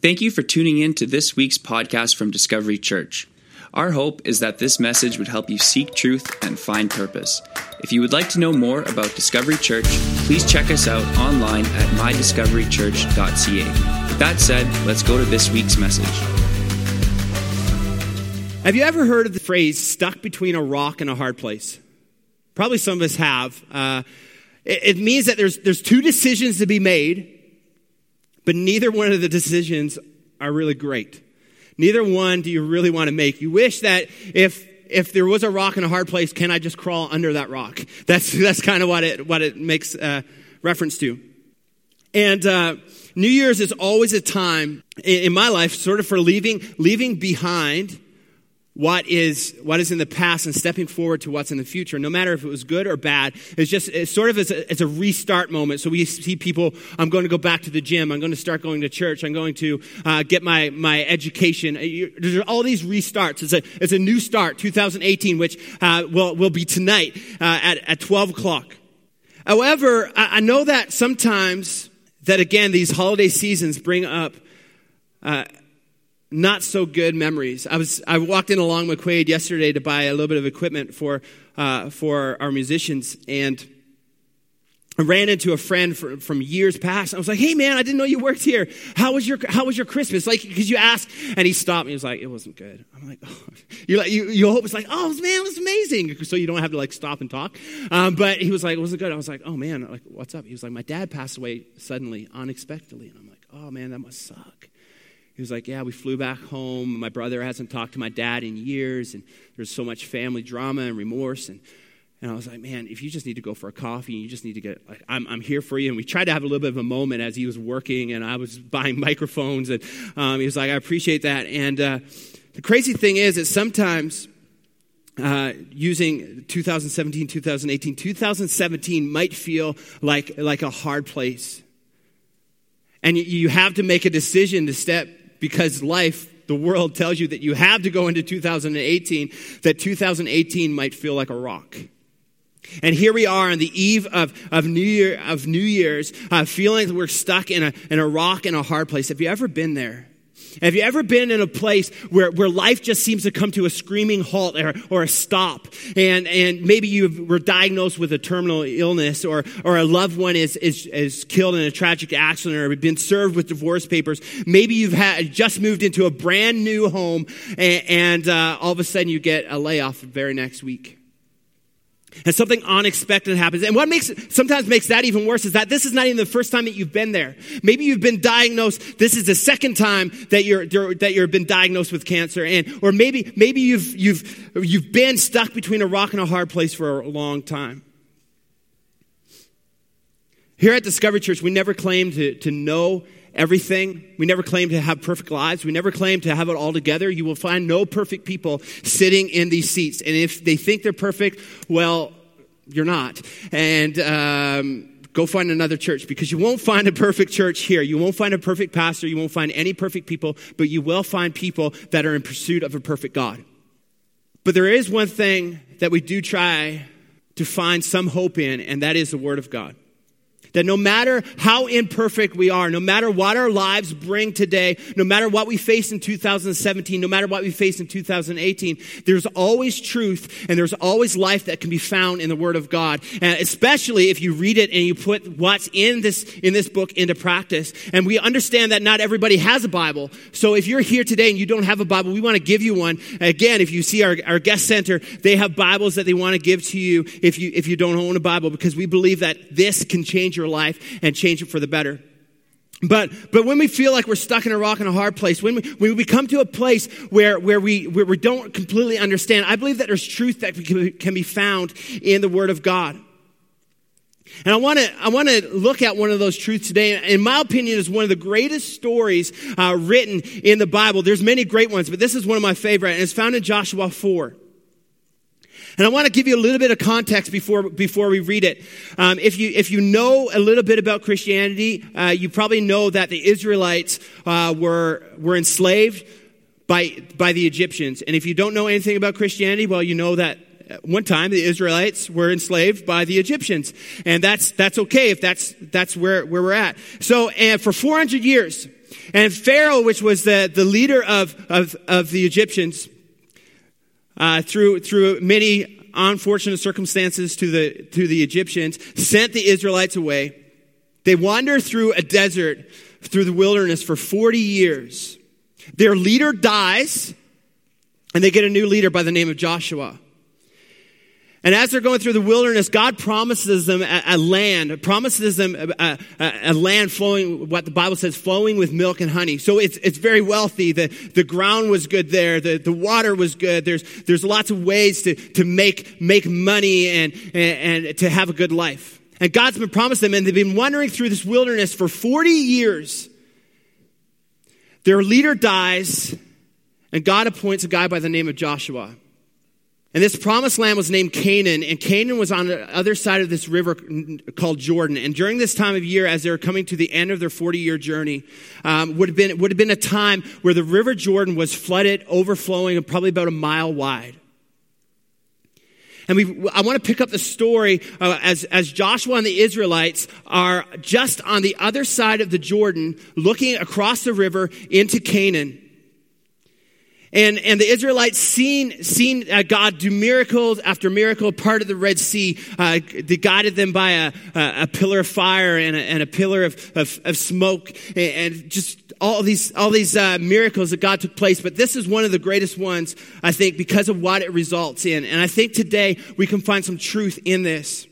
Thank you for tuning in to this week's podcast from Discovery Church. Our hope is that this message would help you seek truth and find purpose. If you would like to know more about Discovery Church, please check us out online at mydiscoverychurch.ca. With that said, let's go to this week's message. Have you ever heard of the phrase stuck between a rock and a hard place? Probably some of us have. Uh, it, it means that there's, there's two decisions to be made but neither one of the decisions are really great. Neither one do you really want to make. You wish that if if there was a rock in a hard place, can I just crawl under that rock? That's that's kind of what it what it makes uh, reference to. And uh, New Year's is always a time in, in my life, sort of for leaving leaving behind what is what is in the past and stepping forward to what's in the future. No matter if it was good or bad it's just it's sort of as a, as a restart moment. So we see people i'm going to go back to the gym. I'm going to start going to church. I'm going to uh, get my my education. Uh, there's all these restarts. It's a it's a new start 2018 which uh, will will be tonight uh, at, at 12 o'clock. However I, I, know that sometimes that again these holiday seasons bring up uh, not so good memories. I was I walked in along McQuade yesterday to buy a little bit of equipment for uh, for our musicians, and I ran into a friend from, years past. I was like, "Hey, man, I didn't know you worked here. How was your How was your Christmas?" Like, because you asked, and he stopped me. He was like, "It wasn't good." I'm like, oh. "You like you you hope it's like, oh man, it was amazing." So you don't have to like stop and talk. Um, but he was like, "Was it good?" I was like, "Oh man, like what's up?" He was like, "My dad passed away suddenly, unexpectedly," and I'm like, "Oh man, that must suck." He was like, Yeah, we flew back home. My brother hasn't talked to my dad in years, and there's so much family drama and remorse. And, and I was like, Man, if you just need to go for a coffee you just need to get, like, I'm, I'm here for you. And we tried to have a little bit of a moment as he was working, and I was buying microphones. And um, he was like, I appreciate that. And uh, the crazy thing is that sometimes, uh, using 2017, 2018, 2017 might feel like, like a hard place. And you have to make a decision to step because life, the world tells you that you have to go into 2018, that 2018 might feel like a rock. And here we are on the eve of, of New Year of New Year's, uh, feeling that we're stuck in a in a rock in a hard place. Have you ever been there? Have you ever been in a place where, where life just seems to come to a screaming halt or, or a stop? And, and maybe you were diagnosed with a terminal illness or, or a loved one is, is, is killed in a tragic accident or been served with divorce papers. Maybe you've had, just moved into a brand new home and, and uh, all of a sudden you get a layoff the very next week and something unexpected happens. And what makes sometimes makes that even worse is that this is not even the first time that you've been there. Maybe you've been diagnosed. This is the second time that you're that you've been diagnosed with cancer, and or maybe maybe you've you've you've been stuck between a rock and a hard place for a long time. Here at Discovery Church, we never claim to, to know everything. We never claim to have perfect lives. We never claim to have it all together. You will find no perfect people sitting in these seats. And if they think they're perfect, well, you're not. And, um, go find another church because you won't find a perfect church here. You won't find a perfect pastor. You won't find any perfect people, but you will find people that are in pursuit of a perfect God. But there is one thing that we do try to find some hope in, and that is the Word of God. That no matter how imperfect we are, no matter what our lives bring today, no matter what we face in 2017, no matter what we face in 2018, there's always truth and there's always life that can be found in the Word of God. And especially if you read it and you put what's in this, in this book into practice. And we understand that not everybody has a Bible. So if you're here today and you don't have a Bible, we want to give you one. Again, if you see our, our guest center, they have Bibles that they want to give to you if you, if you don't own a Bible because we believe that this can change your life and change it for the better. But, but when we feel like we're stuck in a rock and a hard place, when we, when we come to a place where, where, we, where we don't completely understand, I believe that there's truth that can be found in the Word of God. And I want to I want to look at one of those truths today. In my opinion, is one of the greatest stories uh, written in the Bible. There's many great ones, but this is one of my favorite, and it's found in Joshua four. And I want to give you a little bit of context before, before we read it. Um, if, you, if you know a little bit about Christianity, uh, you probably know that the Israelites uh, were, were enslaved by, by the Egyptians. And if you don't know anything about Christianity, well, you know that one time the Israelites were enslaved by the Egyptians. And that's, that's okay if that's, that's where, where we're at. So, and for 400 years, And Pharaoh, which was the, the leader of, of, of the Egyptians, uh, through, through many unfortunate circumstances to the, to the Egyptians, sent the Israelites away. They wander through a desert, through the wilderness for 40 years. Their leader dies, and they get a new leader by the name of Joshua. And as they're going through the wilderness, God promises them a, a land, promises them a, a, a, land flowing, what the Bible says, flowing with milk and honey. So it's, it's very wealthy. The, the ground was good there. The, the water was good. There's, there's lots of ways to, to make, make money and, and, and to have a good life. And God's been promised them, and they've been wandering through this wilderness for 40 years. Their leader dies, and God appoints a guy by the name of Joshua. And this promised land was named Canaan, and Canaan was on the other side of this river called Jordan. And during this time of year, as they were coming to the end of their 40 year journey, um, would, have been, would have been a time where the river Jordan was flooded, overflowing, and probably about a mile wide. And we, I want to pick up the story uh, as, as Joshua and the Israelites are just on the other side of the Jordan, looking across the river into Canaan. And, and the Israelites seen, seen uh, God do miracles after miracle, part of the Red Sea. Uh, guided them by a, a, a pillar of fire and a, and a pillar of, of, of smoke and, and, just all these, all these uh, miracles that God took place. But this is one of the greatest ones, I think, because of what it results in. And I think today we can find some truth in this.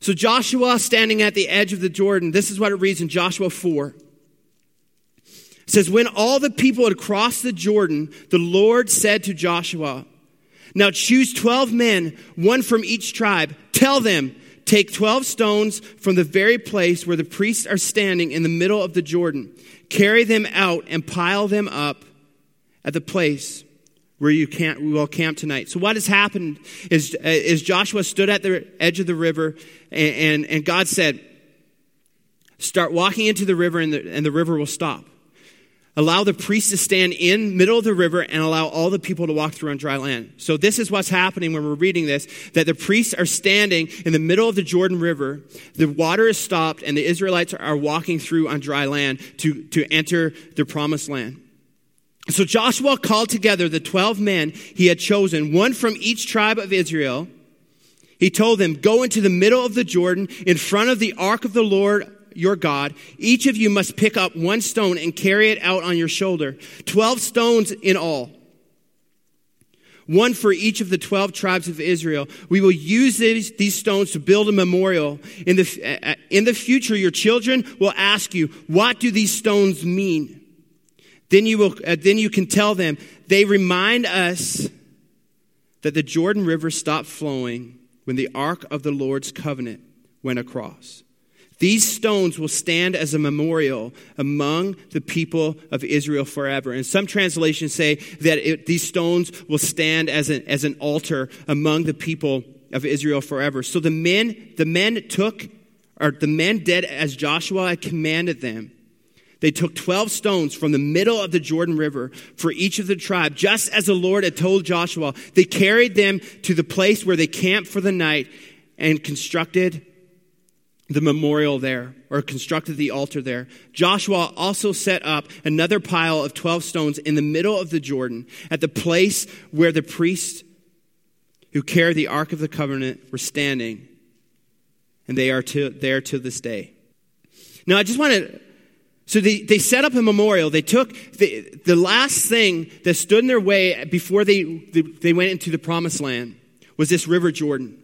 So Joshua standing at the edge of the Jordan, this is what it reads in Joshua 4. It says, When all the people had crossed the Jordan, the Lord said to Joshua, Now choose 12 men, one from each tribe. Tell them, Take 12 stones from the very place where the priests are standing in the middle of the Jordan. Carry them out and pile them up at the place where you can't, we will camp tonight. So what has happened is, uh, is Joshua stood at the edge of the river and, and, and God said, start walking into the river and the, and the river will stop. Allow the priests to stand in middle of the river and allow all the people to walk through on dry land. So this is what's happening when we're reading this, that the priests are standing in the middle of the Jordan River. The water is stopped and the Israelites are walking through on dry land to, to enter the promised land. So Joshua called together the 12 men he had chosen, one from each tribe of Israel. He told them, go into the middle of the Jordan in front of the ark of the Lord your God, each of you must pick up one stone and carry it out on your shoulder. Twelve stones in all. One for each of the 12 tribes of Israel. We will use these, these stones to build a memorial. In the, in the future, your children will ask you, what do these stones mean? Then you will, uh, then you can tell them, they remind us that the Jordan River stopped flowing when the ark of the Lord's covenant went across. These stones will stand as a memorial among the people of Israel forever. And some translations say that it, these stones will stand as an, as an altar among the people of Israel forever. So the men, the men took, or the men did as Joshua had commanded them. They took 12 stones from the middle of the Jordan River for each of the tribe, just as the Lord had told Joshua. They carried them to the place where they camped for the night and constructed the memorial there or constructed the altar there. Joshua also set up another pile of 12 stones in the middle of the Jordan at the place where the priests who carried the Ark of the Covenant were standing. And they are to, there to this day. Now, I just want to. So they, they set up a memorial. They took the, the last thing that stood in their way before they, they went into the promised land was this river Jordan.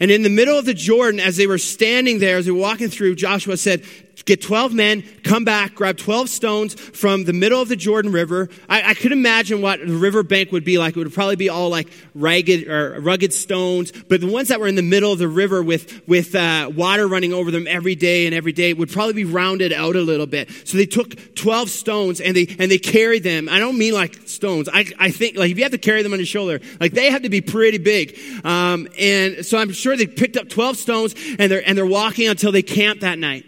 And in the middle of the Jordan, as they were standing there, as they were walking through, Joshua said, get 12 men, come back, grab 12 stones from the middle of the Jordan River. I, I could imagine what the river bank would be like. It would probably be all like ragged or rugged stones, but the ones that were in the middle of the river with, with uh, water running over them every day and every day would probably be rounded out a little bit. So they took 12 stones and they, and they carried them. I don't mean like stones. I, I think like if you have to carry them on your shoulder, like they have to be pretty big. Um, and so I'm sure they picked up 12 stones and they're, and they're walking until they camp that night.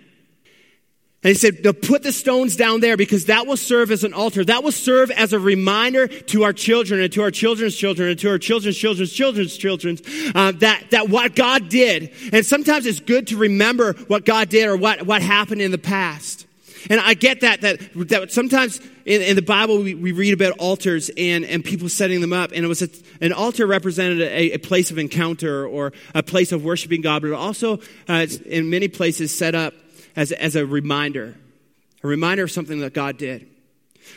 And he said, no, put the stones down there because that will serve as an altar. That will serve as a reminder to our children and to our children's children and to our children's children's children's children uh, that, that what God did. And sometimes it's good to remember what God did or what, what happened in the past. And I get that, that, that sometimes in, in the Bible we, we, read about altars and, and people setting them up. And it was a, an altar represented a, a, place of encounter or a place of worshiping God, but also uh, in many places set up as, as a reminder, a reminder of something that God did.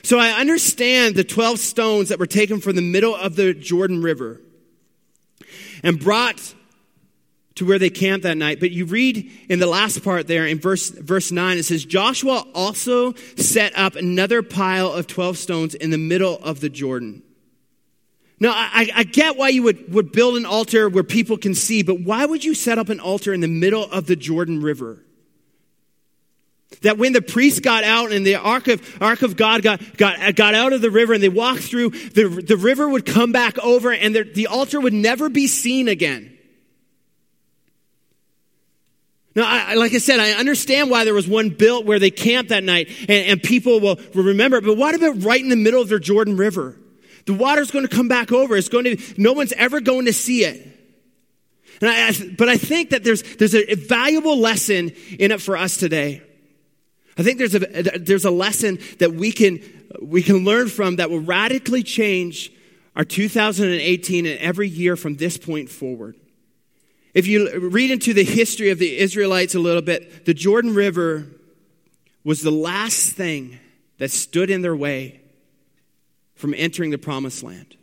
So I understand the 12 stones that were taken from the middle of the Jordan River and brought to where they camped that night. But you read in the last part there in verse, verse 9, it says, Joshua also set up another pile of 12 stones in the middle of the Jordan. Now, I, I get why you would, would build an altar where people can see, but why would you set up an altar in the middle of the Jordan River? That when the priests got out and the ark of, ark of God got, got, got out of the river and they walked through, the, the river would come back over and the, the altar would never be seen again. Now, I, like I said, I understand why there was one built where they camped that night and, and people will, will remember it, but what about right in the middle of their Jordan River? The water's going to come back over. It's going to, no one's ever going to see it. And I, but I think that there's, there's a valuable lesson in it for us today. I think there's a, there's a lesson that we can, we can learn from that will radically change our 2018 and every year from this point forward. If you read into the history of the Israelites a little bit, the Jordan River was the last thing that stood in their way from entering the promised land.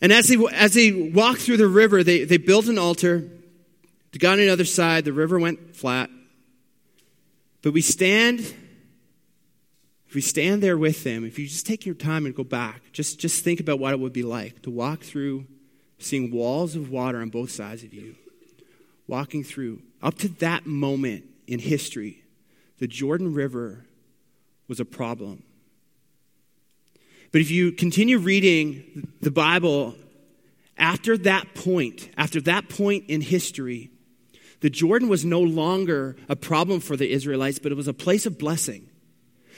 And as they, as they walked through the river, they, they built an altar. They got on the other side, the river went flat. But we stand, if we stand there with them, if you just take your time and go back, just, just think about what it would be like to walk through seeing walls of water on both sides of you, walking through. Up to that moment in history, the Jordan River was a problem. But if you continue reading the Bible, after that point, after that point in history, the Jordan was no longer a problem for the Israelites, but it was a place of blessing.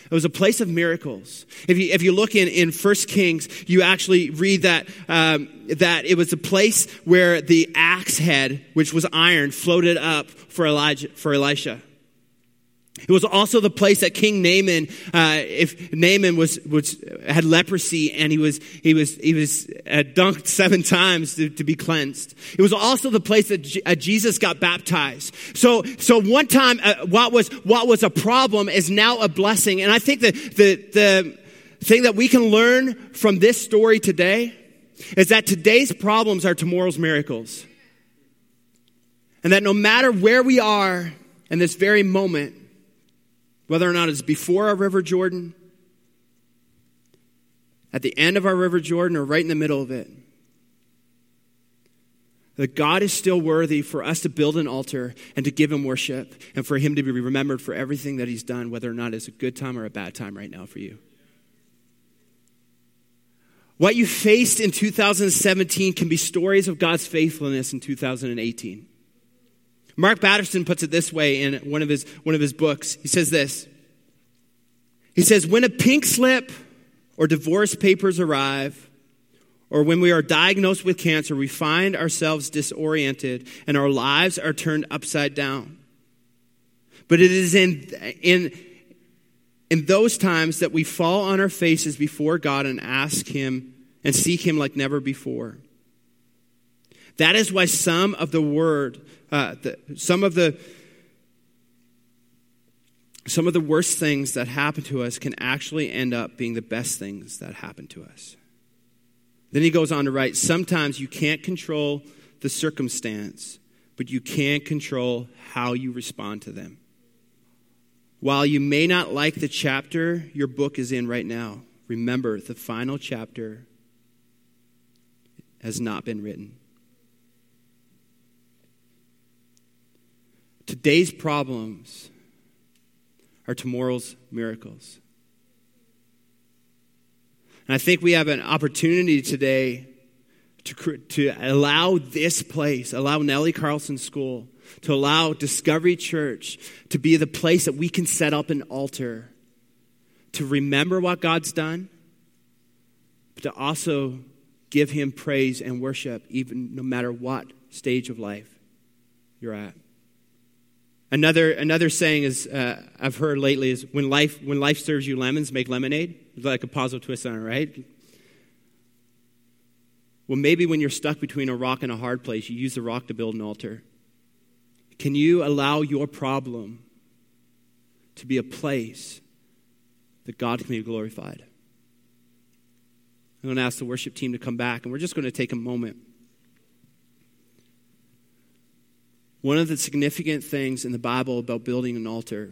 It was a place of miracles. If you, if you look in, in 1 Kings, you actually read that, um, that it was a place where the axe head, which was iron, floated up for, Elijah, for Elisha. It was also the place that King Naaman, uh, if Naaman was, was, had leprosy and he was, he was, he was uh, dunked seven times to, to, be cleansed. It was also the place that uh, Jesus got baptized. So, so one time, uh, what was, what was a problem is now a blessing. And I think that the, the thing that we can learn from this story today is that today's problems are tomorrow's miracles. And that no matter where we are in this very moment, whether or not it's before our River Jordan, at the end of our River Jordan, or right in the middle of it. That God is still worthy for us to build an altar and to give Him worship and for Him to be remembered for everything that He's done, whether or not it's a good time or a bad time right now for you. What you faced in 2017 can be stories of God's faithfulness in 2018. Mark Batterson puts it this way in one of his, one of his books. He says this He says, When a pink slip or divorce papers arrive, or when we are diagnosed with cancer, we find ourselves disoriented and our lives are turned upside down. But it is in, in, in those times that we fall on our faces before God and ask Him and seek Him like never before. That is why some of the word, uh, the, some of the some of the worst things that happen to us can actually end up being the best things that happen to us. Then he goes on to write sometimes you can't control the circumstance, but you can control how you respond to them. While you may not like the chapter your book is in right now, remember the final chapter has not been written. Today's problems are tomorrow's miracles. And I think we have an opportunity today to, to allow this place, allow Nellie Carlson School, to allow Discovery Church to be the place that we can set up an altar to remember what God's done, but to also give Him praise and worship, even no matter what stage of life you're at. Another, another saying is uh, I've heard lately is when life, when life serves you lemons, make lemonade. Like a positive twist on it, right? Well, maybe when you're stuck between a rock and a hard place, you use the rock to build an altar. Can you allow your problem to be a place that God can be glorified? I'm going to ask the worship team to come back, and we're just going to take a moment. One of the significant things in the Bible about building an altar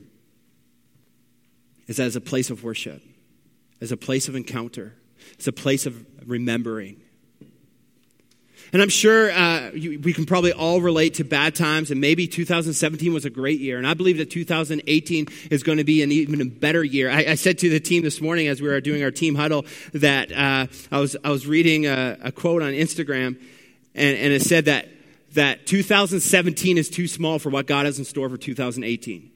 is as a place of worship, as a place of encounter, as a place of remembering. And I'm sure uh, you, we can probably all relate to bad times, and maybe 2017 was a great year. And I believe that 2018 is going to be an even better year. I, I said to the team this morning as we were doing our team huddle that uh, I, was, I was reading a, a quote on Instagram, and, and it said that, that 2017 is too small for what God has in store for 2018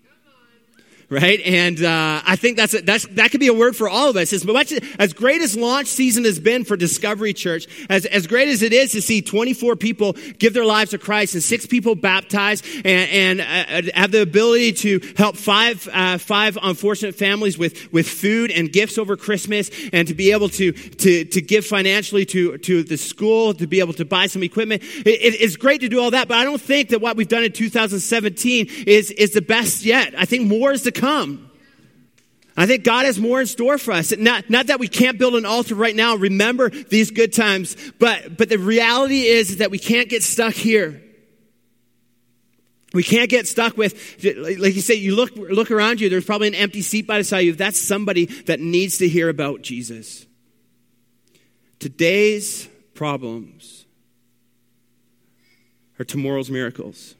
right? And uh, I think that's, a, that's that could be a word for all of us. As much as great as launch season has been for Discovery Church, as as great as it is to see 24 people give their lives to Christ and six people baptized, and, and uh, have the ability to help five uh, five unfortunate families with with food and gifts over Christmas, and to be able to to to give financially to to the school, to be able to buy some equipment. It, it's great to do all that, but I don't think that what we've done in 2017 is is the best yet. I think more is to come. I think God has more in store for us. Not, not that we can't build an altar right now, remember these good times, but, but the reality is, is that we can't get stuck here. We can't get stuck with, like you say, you look, look around you, there's probably an empty seat by the side of you. That's somebody that needs to hear about Jesus. Today's problems are tomorrow's miracles.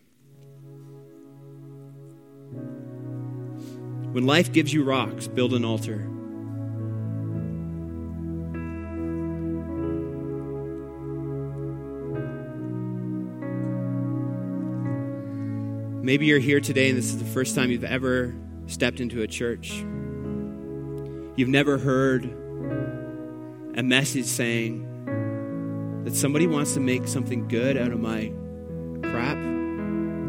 When life gives you rocks, build an altar. Maybe you're here today and this is the first time you've ever stepped into a church. You've never heard a message saying that somebody wants to make something good out of my crap.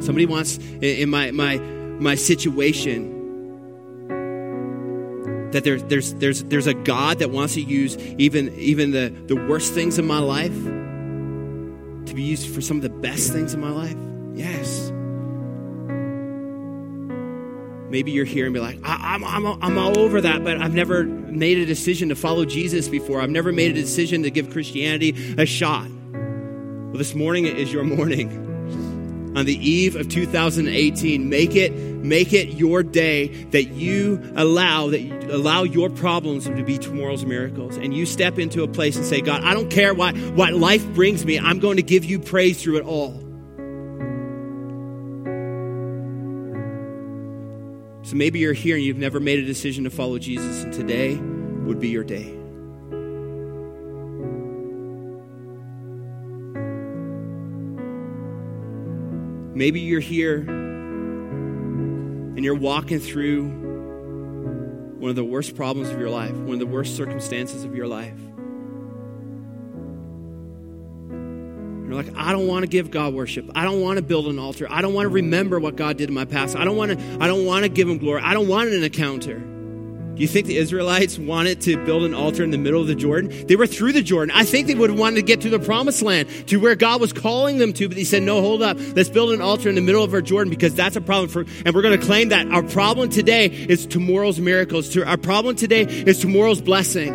Somebody wants in my my my situation that there's, there's, there's, there's a God that wants to use even, even the, the worst things in my life to be used for some of the best things in my life? Yes. Maybe you're here and be like, I, am I'm, I'm, I'm all over that, but I've never made a decision to follow Jesus before. I've never made a decision to give Christianity a shot. Well, this morning is your morning on the eve of 2018. Make it, make it your day that you allow that you allow your problems to be tomorrow's miracles. And you step into a place and say, God, I don't care what, what life brings me. I'm going to give you praise through it all. So maybe you're here and you've never made a decision to follow Jesus, and today would be your day. Maybe you're here and you're walking through one of the worst problems of your life, one of the worst circumstances of your life. You're like, I don't want to give God worship. I don't want to build an altar. I don't want to remember what God did in my past. I don't want to, I don't want to give him glory. I don't want an encounter. Do you think the Israelites wanted to build an altar in the middle of the Jordan? They were through the Jordan. I think they would have wanted to get to the promised land, to where God was calling them to, but they said, no, hold up. Let's build an altar in the middle of our Jordan because that's a problem for, and we're going to claim that our problem today is tomorrow's miracles. Our problem today is tomorrow's blessing.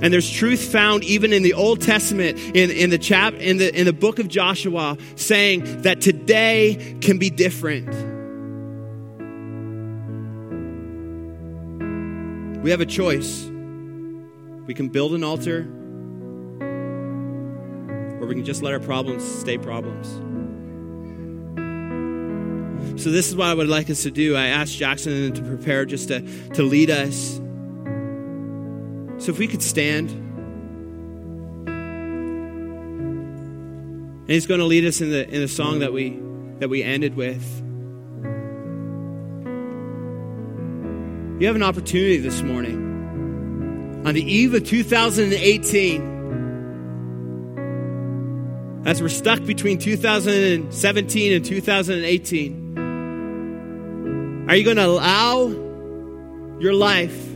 And there's truth found even in the Old Testament, in, in the chap in the in the book of Joshua, saying that today can be different. We have a choice. We can build an altar, or we can just let our problems stay problems. So, this is what I would like us to do. I asked Jackson to prepare just to, to lead us. So, if we could stand. And he's going to lead us in the, in the song that we, that we ended with. You have an opportunity this morning on the eve of 2018. as we're stuck between 2017 and 2018, are you going to allow your life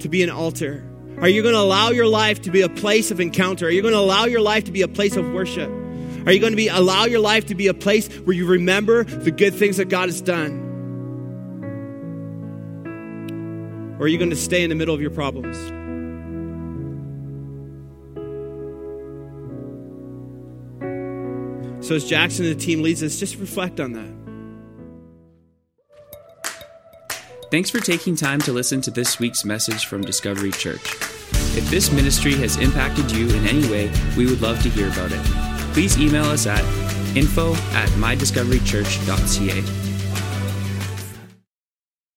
to be an altar? Are you going to allow your life to be a place of encounter? Are you going to allow your life to be a place of worship? Are you going to be allow your life to be a place where you remember the good things that God has done? Or are you going to stay in the middle of your problems? So as Jackson and the team leads us, just reflect on that. Thanks for taking time to listen to this week's message from Discovery Church. If this ministry has impacted you in any way, we would love to hear about it. Please email us at info at mydiscoverychurch.ca.